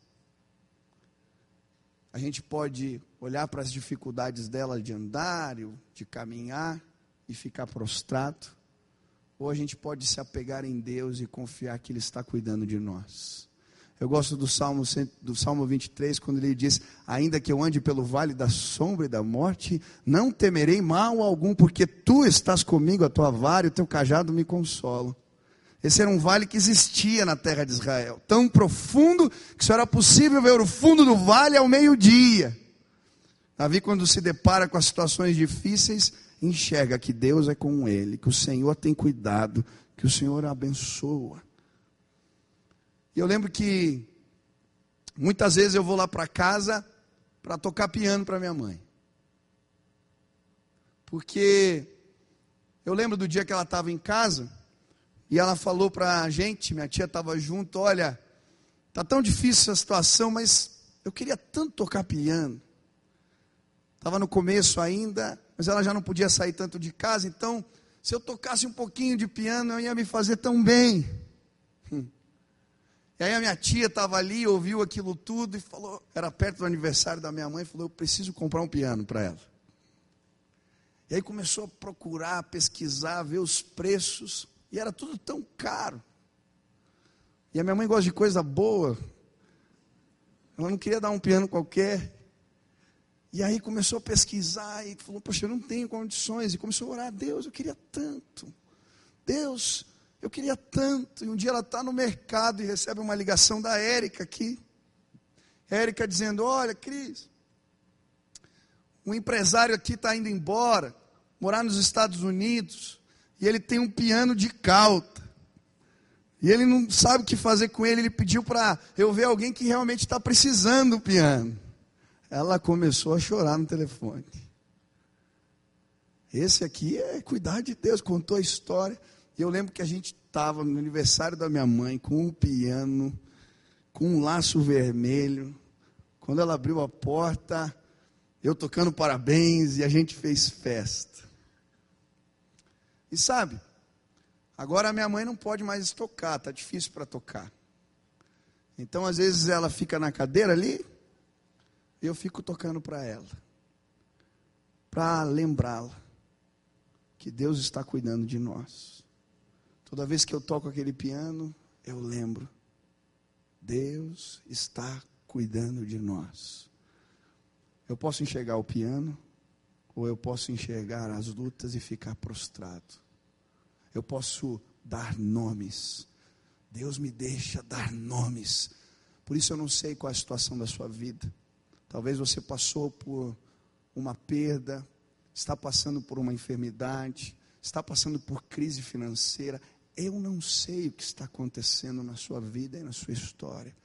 A gente pode olhar para as dificuldades dela de andar, de caminhar e ficar prostrado, ou a gente pode se apegar em Deus e confiar que Ele está cuidando de nós. Eu gosto do Salmo, do Salmo 23, quando ele diz: Ainda que eu ande pelo vale da sombra e da morte, não temerei mal algum, porque tu estás comigo, a tua vara e o teu cajado me consolam. Esse era um vale que existia na terra de Israel, tão profundo que só era possível ver o fundo do vale ao meio-dia. Davi, quando se depara com as situações difíceis, enxerga que Deus é com ele, que o Senhor tem cuidado, que o Senhor abençoa. E eu lembro que muitas vezes eu vou lá para casa para tocar piano para minha mãe. Porque eu lembro do dia que ela estava em casa e ela falou para a gente, minha tia estava junto, olha, tá tão difícil essa situação, mas eu queria tanto tocar piano. Estava no começo ainda, mas ela já não podia sair tanto de casa, então se eu tocasse um pouquinho de piano, eu ia me fazer tão bem. Hum. E aí a minha tia estava ali, ouviu aquilo tudo e falou, era perto do aniversário da minha mãe, falou, eu preciso comprar um piano para ela. E aí começou a procurar, pesquisar, ver os preços. E era tudo tão caro. E a minha mãe gosta de coisa boa. Ela não queria dar um piano qualquer. E aí começou a pesquisar e falou: Poxa, eu não tenho condições. E começou a orar: a Deus, eu queria tanto. Deus, eu queria tanto. E um dia ela está no mercado e recebe uma ligação da Érica aqui. Érica dizendo: Olha, Cris, um empresário aqui está indo embora, morar nos Estados Unidos e ele tem um piano de cauta. E ele não sabe o que fazer com ele. Ele pediu para eu ver alguém que realmente está precisando do piano. Ela começou a chorar no telefone. Esse aqui é cuidar de Deus. Contou a história. Eu lembro que a gente estava no aniversário da minha mãe com um piano, com um laço vermelho. Quando ela abriu a porta, eu tocando parabéns e a gente fez festa. E sabe, agora a minha mãe não pode mais tocar, está difícil para tocar. Então, às vezes, ela fica na cadeira ali, eu fico tocando para ela, para lembrá-la que Deus está cuidando de nós. Toda vez que eu toco aquele piano, eu lembro, Deus está cuidando de nós. Eu posso enxergar o piano, ou eu posso enxergar as lutas e ficar prostrado. Eu posso dar nomes. Deus me deixa dar nomes. Por isso eu não sei qual é a situação da sua vida. Talvez você passou por uma perda, está passando por uma enfermidade, está passando por crise financeira. Eu não sei o que está acontecendo na sua vida e na sua história.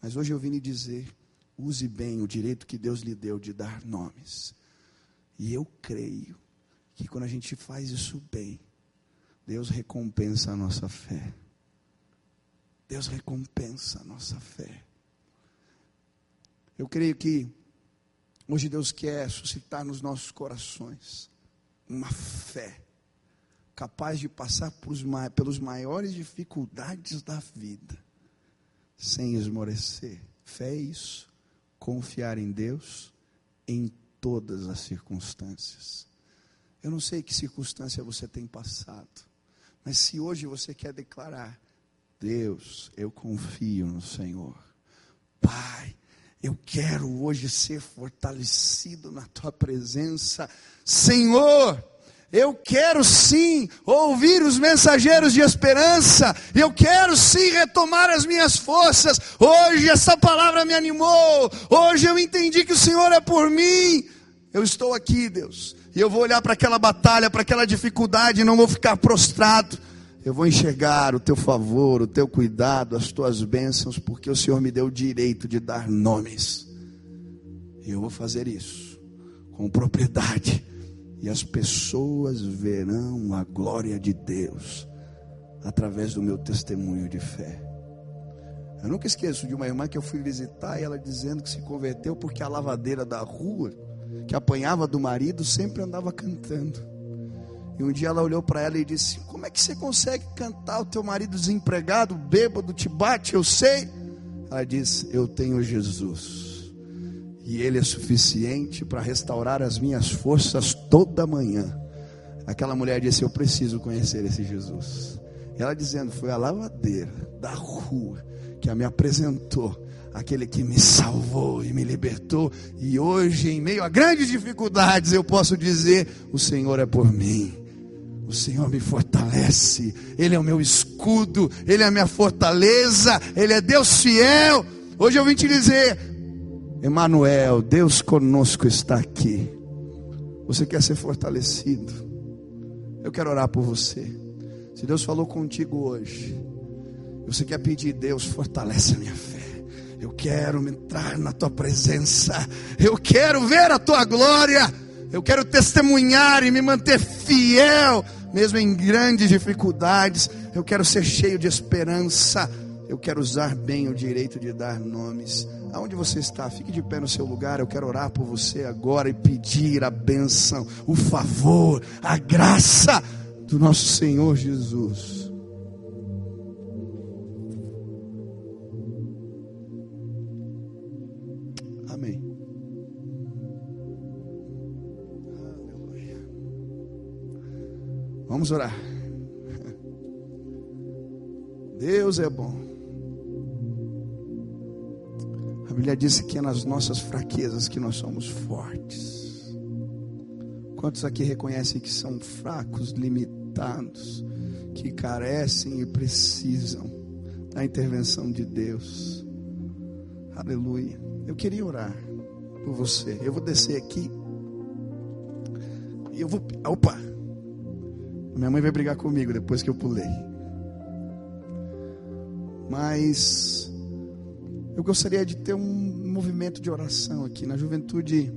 Mas hoje eu vim lhe dizer: use bem o direito que Deus lhe deu de dar nomes. E eu creio que quando a gente faz isso bem, Deus recompensa a nossa fé. Deus recompensa a nossa fé. Eu creio que hoje Deus quer suscitar nos nossos corações uma fé capaz de passar pelos maiores dificuldades da vida sem esmorecer. Fé é isso, confiar em Deus em todas as circunstâncias. Eu não sei que circunstância você tem passado, mas se hoje você quer declarar: Deus, eu confio no Senhor. Pai, eu quero hoje ser fortalecido na tua presença. Senhor, eu quero sim ouvir os mensageiros de esperança. Eu quero sim retomar as minhas forças. Hoje essa palavra me animou. Hoje eu entendi que o Senhor é por mim. Eu estou aqui, Deus. E eu vou olhar para aquela batalha, para aquela dificuldade e não vou ficar prostrado. Eu vou enxergar o teu favor, o teu cuidado, as tuas bênçãos, porque o Senhor me deu o direito de dar nomes. E eu vou fazer isso com propriedade e as pessoas verão a glória de Deus através do meu testemunho de fé. Eu nunca esqueço de uma irmã que eu fui visitar e ela dizendo que se converteu porque a lavadeira da rua, que apanhava do marido, sempre andava cantando. E um dia ela olhou para ela e disse: Como é que você consegue cantar? O teu marido desempregado, bêbado, te bate, eu sei. Ela disse: Eu tenho Jesus e Ele é suficiente para restaurar as minhas forças toda manhã. Aquela mulher disse: Eu preciso conhecer esse Jesus. Ela dizendo: Foi a lavadeira da rua que me apresentou, aquele que me salvou e me libertou. E hoje, em meio a grandes dificuldades, eu posso dizer: O Senhor é por mim. O Senhor me fortalece, Ele é o meu escudo, Ele é a minha fortaleza, Ele é Deus fiel. Hoje eu vim te dizer: Emanuel, Deus conosco está aqui. Você quer ser fortalecido? Eu quero orar por você. Se Deus falou contigo hoje, você quer pedir, Deus, fortalece a minha fé. Eu quero entrar na tua presença. Eu quero ver a tua glória. Eu quero testemunhar e me manter fiel, mesmo em grandes dificuldades. Eu quero ser cheio de esperança. Eu quero usar bem o direito de dar nomes. Aonde você está, fique de pé no seu lugar. Eu quero orar por você agora e pedir a bênção, o favor, a graça do nosso Senhor Jesus. Vamos orar. Deus é bom. Bíblia diz que é nas nossas fraquezas que nós somos fortes. Quantos aqui reconhecem que são fracos, limitados, que carecem e precisam da intervenção de Deus? Aleluia. Eu queria orar por você. Eu vou descer aqui. E eu vou. Opa! Minha mãe vai brigar comigo depois que eu pulei. Mas eu gostaria de ter um movimento de oração aqui. Na juventude,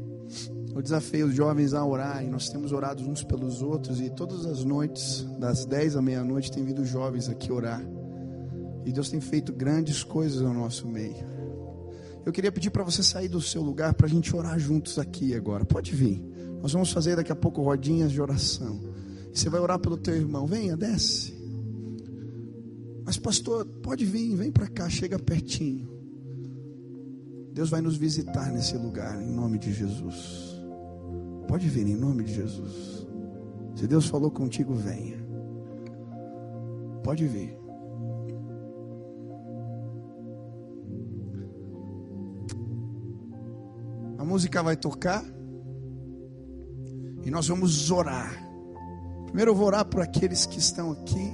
eu desafio os jovens a orar, e nós temos orado uns pelos outros, e todas as noites, das 10 à meia-noite, tem vindo jovens aqui orar. E Deus tem feito grandes coisas no nosso meio. Eu queria pedir para você sair do seu lugar para a gente orar juntos aqui agora. Pode vir. Nós vamos fazer daqui a pouco rodinhas de oração. Você vai orar pelo teu irmão. Venha, desce. Mas, pastor, pode vir, vem para cá, chega pertinho. Deus vai nos visitar nesse lugar, em nome de Jesus. Pode vir, em nome de Jesus. Se Deus falou contigo, venha. Pode vir. A música vai tocar e nós vamos orar. Primeiro eu vou orar por aqueles que estão aqui,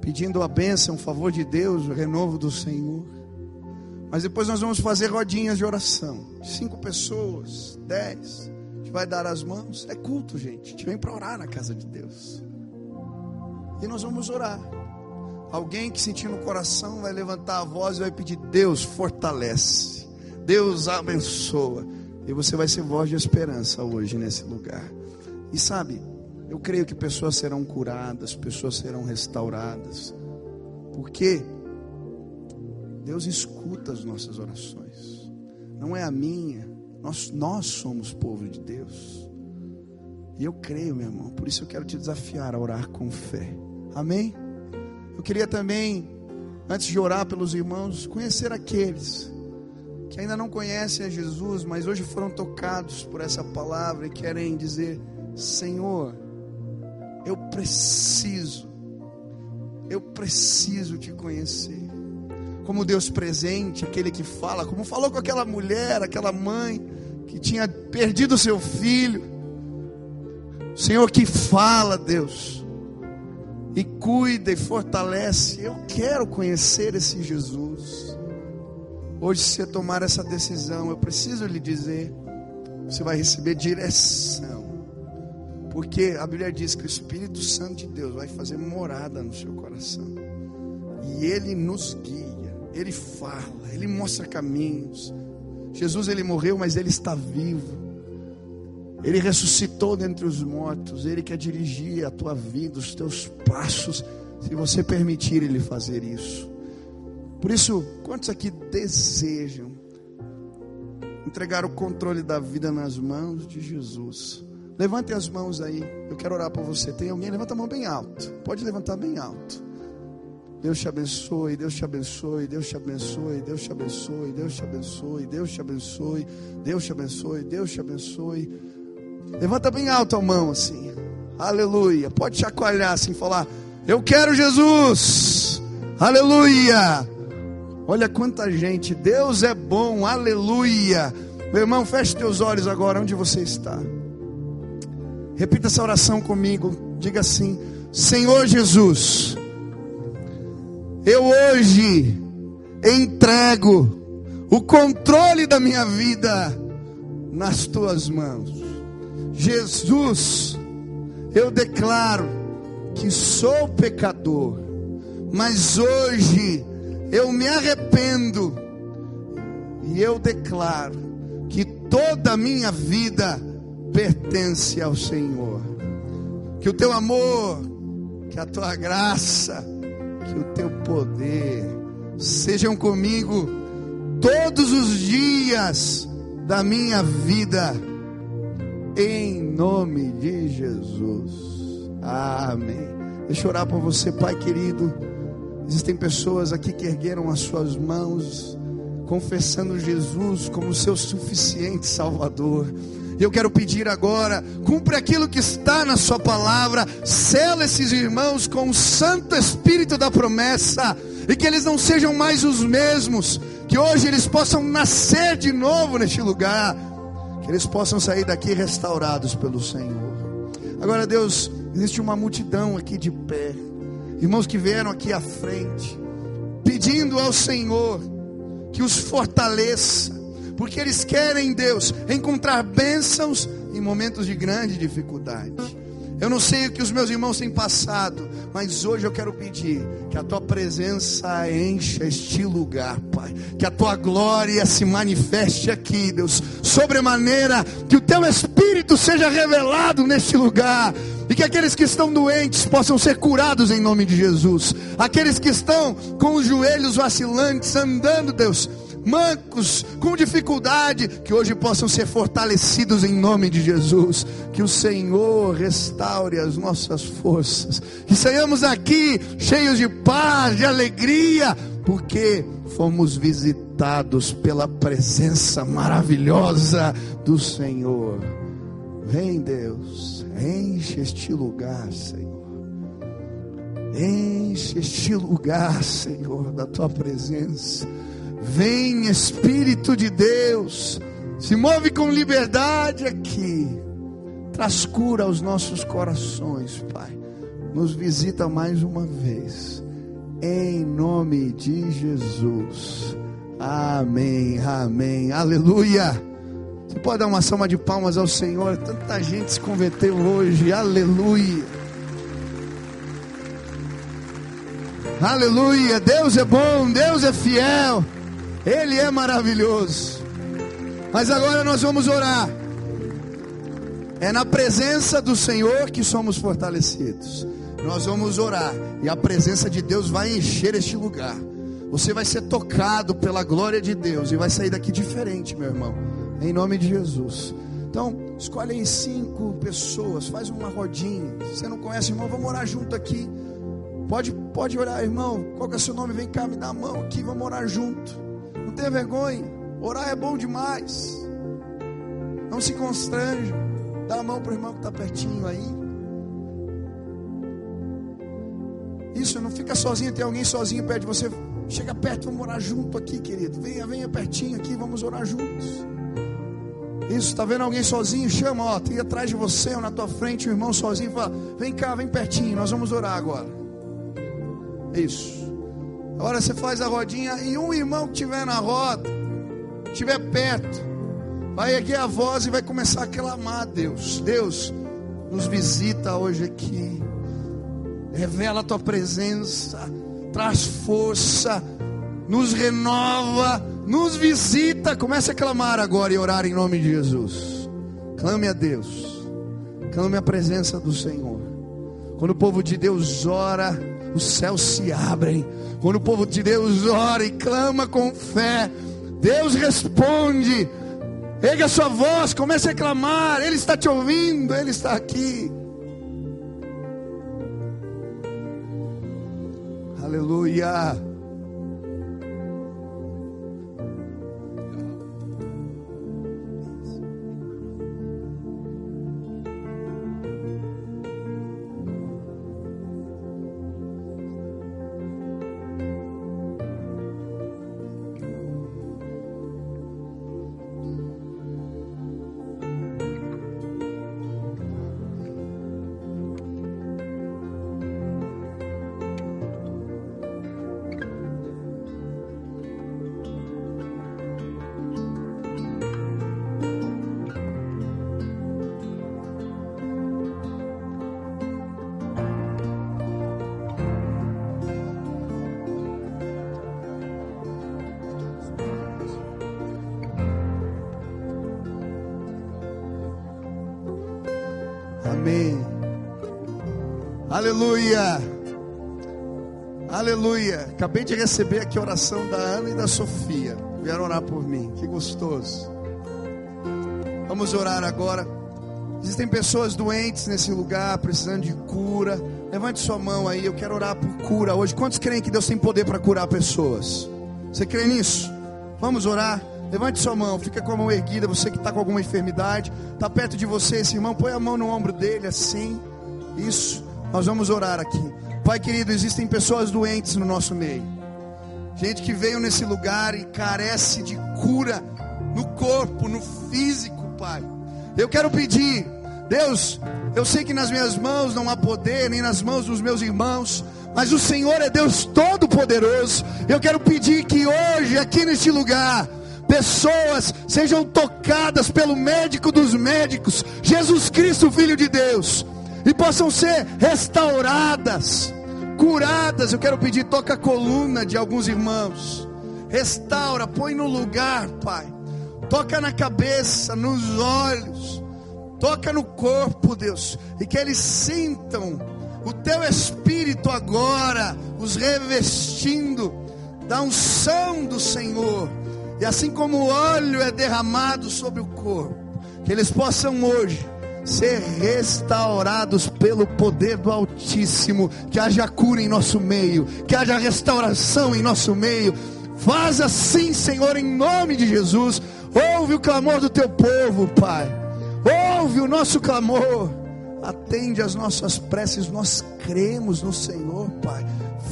pedindo a bênção, o favor de Deus, o renovo do Senhor. Mas depois nós vamos fazer rodinhas de oração. Cinco pessoas, dez. A gente vai dar as mãos. É culto, gente. A gente vem para orar na casa de Deus. E nós vamos orar. Alguém que sentir no coração vai levantar a voz e vai pedir: Deus fortalece, Deus abençoa. E você vai ser voz de esperança hoje nesse lugar. E sabe, eu creio que pessoas serão curadas, pessoas serão restauradas. Porque Deus escuta as nossas orações. Não é a minha. Nós, nós somos povo de Deus. E eu creio, meu irmão. Por isso eu quero te desafiar a orar com fé. Amém? Eu queria também, antes de orar pelos irmãos, conhecer aqueles que ainda não conhecem a Jesus, mas hoje foram tocados por essa palavra e querem dizer: Senhor, eu preciso, eu preciso te conhecer. Como Deus presente, aquele que fala, como falou com aquela mulher, aquela mãe que tinha perdido seu filho. Senhor que fala, Deus e cuida e fortalece. Eu quero conhecer esse Jesus. Hoje, se você tomar essa decisão, eu preciso lhe dizer: você vai receber direção. Porque a Bíblia diz que o Espírito Santo de Deus vai fazer morada no seu coração. E ele nos guia, ele fala, ele mostra caminhos. Jesus ele morreu, mas ele está vivo. Ele ressuscitou dentre os mortos. Ele quer dirigir a tua vida, os teus passos, se você permitir Ele fazer isso. Por isso, quantos aqui desejam entregar o controle da vida nas mãos de Jesus? Levante as mãos aí. Eu quero orar por você. Tem alguém? Levanta a mão bem alto. Pode levantar bem alto. Deus te abençoe, Deus te abençoe, Deus te abençoe, Deus te abençoe, Deus te abençoe, Deus te abençoe, Deus te abençoe, Deus te abençoe. Levanta bem alto a mão assim. Aleluia. Pode chacoalhar assim, falar: Eu quero Jesus. Aleluia. Olha quanta gente. Deus é bom. Aleluia. Meu irmão, feche teus olhos agora onde você está. Repita essa oração comigo. Diga assim: Senhor Jesus, eu hoje entrego o controle da minha vida nas tuas mãos. Jesus, eu declaro que sou pecador, mas hoje eu me arrependo e eu declaro que toda a minha vida pertence ao Senhor. Que o teu amor, que a tua graça, que o teu poder sejam comigo todos os dias da minha vida em nome de Jesus. Amém. Deixa eu orar por você, Pai querido. Existem pessoas aqui que ergueram as suas mãos, confessando Jesus como seu suficiente Salvador. E eu quero pedir agora, cumpre aquilo que está na Sua palavra, sela esses irmãos com o Santo Espírito da promessa, e que eles não sejam mais os mesmos, que hoje eles possam nascer de novo neste lugar que eles possam sair daqui restaurados pelo Senhor. Agora, Deus, existe uma multidão aqui de pé, irmãos que vieram aqui à frente, pedindo ao Senhor que os fortaleça, porque eles querem, Deus, encontrar bênçãos em momentos de grande dificuldade. Eu não sei o que os meus irmãos têm passado, mas hoje eu quero pedir que a tua presença encha este lugar, Pai. Que a tua glória se manifeste aqui, Deus. Sobremaneira, que o teu espírito seja revelado neste lugar. E que aqueles que estão doentes possam ser curados em nome de Jesus. Aqueles que estão com os joelhos vacilantes, andando, Deus mancos, com dificuldade, que hoje possam ser fortalecidos em nome de Jesus. Que o Senhor restaure as nossas forças. Que saiamos aqui cheios de paz, de alegria, porque fomos visitados pela presença maravilhosa do Senhor. Vem, Deus, enche este lugar, Senhor. Enche este lugar, Senhor, da tua presença. Vem Espírito de Deus, Se move com liberdade aqui. Traz cura aos nossos corações, Pai. Nos visita mais uma vez. Em nome de Jesus. Amém, amém, aleluia. Você pode dar uma salva de palmas ao Senhor. Tanta gente se converteu hoje, aleluia. Aleluia. Deus é bom, Deus é fiel, Ele é maravilhoso. Mas agora nós vamos orar. É na presença do Senhor que somos fortalecidos. Nós vamos orar e a presença de Deus vai encher este lugar. Você vai ser tocado pela glória de Deus e vai sair daqui diferente, meu irmão. Em nome de Jesus. Então, escolhe aí cinco pessoas, faz uma rodinha. Se você não conhece, irmão, vamos orar junto aqui. Pode, pode orar, irmão. Qual é o seu nome? Vem cá, me dá a mão aqui, vamos orar junto. Tenha vergonha. Orar é bom demais. Não se constrange. Dá a mão para o irmão que está pertinho aí. Isso, não fica sozinho, tem alguém sozinho perto de você. Chega perto, vamos orar junto aqui, querido. Venha, venha pertinho aqui, vamos orar juntos. Isso, está vendo alguém sozinho? Chama, ó, tem atrás de você ou na tua frente um irmão sozinho. Fala, vem cá, vem pertinho, nós vamos orar agora. Isso. Agora você faz a rodinha e um irmão que estiver na roda, estiver perto, vai aqui a voz e vai começar a clamar a Deus. Deus, nos visita hoje aqui. Revela a tua presença traz força, nos renova, nos visita. Comece a clamar agora e orar em nome de Jesus. Clame a Deus, clame a presença do Senhor. Quando o povo de Deus ora, os céus se abrem. Quando o povo de Deus ora e clama com fé, Deus responde. Ergue a sua voz, comece a clamar. Ele está te ouvindo, Ele está aqui. Aleluia. Amém. Aleluia. Aleluia. Acabei de receber aqui a oração da Ana e da Sofia. Vieram orar por mim. Que gostoso. Vamos orar agora. Existem pessoas doentes nesse lugar, precisando de cura. Levante sua mão aí. Eu quero orar por cura hoje. Quantos creem que Deus tem poder para curar pessoas? Você crê nisso? Vamos orar. Levante sua mão, fica com a mão erguida. Você que está com alguma enfermidade, está perto de você, esse irmão, põe a mão no ombro dele, assim. Isso, nós vamos orar aqui. Pai querido, existem pessoas doentes no nosso meio, gente que veio nesse lugar e carece de cura no corpo, no físico, Pai. Eu quero pedir, Deus, eu sei que nas minhas mãos não há poder, nem nas mãos dos meus irmãos, mas o Senhor é Deus Todo-Poderoso. Eu quero pedir que hoje, aqui neste lugar, pessoas sejam tocadas pelo médico dos médicos, Jesus Cristo, Filho de Deus, e possam ser restauradas, curadas. Eu quero pedir, toca a coluna de alguns irmãos, restaura, põe no lugar, Pai, toca na cabeça, nos olhos, toca no corpo, Deus, e que eles sintam o teu espírito agora os revestindo da unção do Senhor e assim como o óleo é derramado sobre o corpo, que eles possam hoje ser restaurados pelo poder do Altíssimo, que haja cura em nosso meio, que haja restauração em nosso meio. Faz assim, Senhor, em nome de Jesus. Ouve o clamor do teu povo, Pai. Ouve o nosso clamor. Atende as nossas preces. Nós cremos no Senhor, Pai.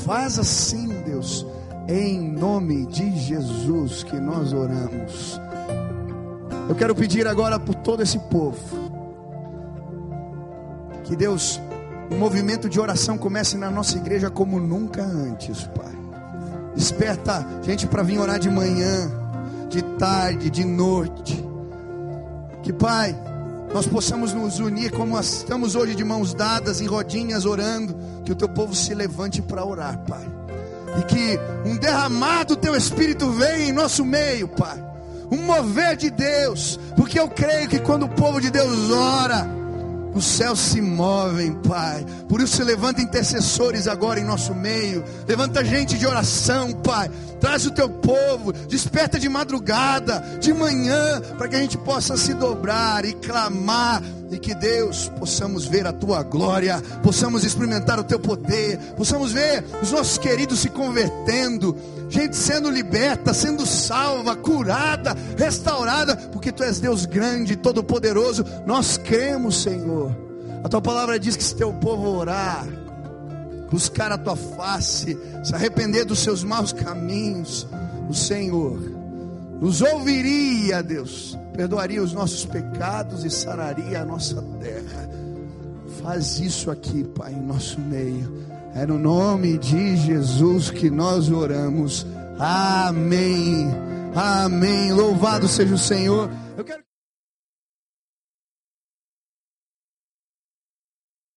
Faz assim, Deus em nome de Jesus que nós oramos. Eu quero pedir agora por todo esse povo. Que Deus, um movimento de oração comece na nossa igreja como nunca antes, Pai. Desperta gente para vir orar de manhã, de tarde, de noite. Que, Pai, nós possamos nos unir como estamos hoje de mãos dadas, em rodinhas, orando. Que o teu povo se levante para orar, Pai. E que um derramado teu Espírito venha em nosso meio, Pai. Um mover de Deus. Porque eu creio que quando o povo de Deus ora, os céus se movem, Pai. Por isso, levanta intercessores agora em nosso meio. Levanta gente de oração, Pai. Traz o teu povo. Desperta de madrugada, de manhã, para que a gente possa se dobrar e clamar. E que Deus possamos ver a tua glória, possamos experimentar o teu poder, possamos ver os nossos queridos se convertendo, gente sendo liberta, sendo salva, curada, restaurada, porque tu és Deus grande, todo-poderoso. Nós cremos, Senhor. A tua palavra diz que se teu povo orar, buscar a tua face, se arrepender dos seus maus caminhos, o Senhor nos ouviria, Deus, perdoaria os nossos pecados e sararia a nossa terra. Faz isso aqui, Pai, em nosso meio. É no nome de Jesus que nós oramos. Amém. Amém. Louvado seja o Senhor. Eu quero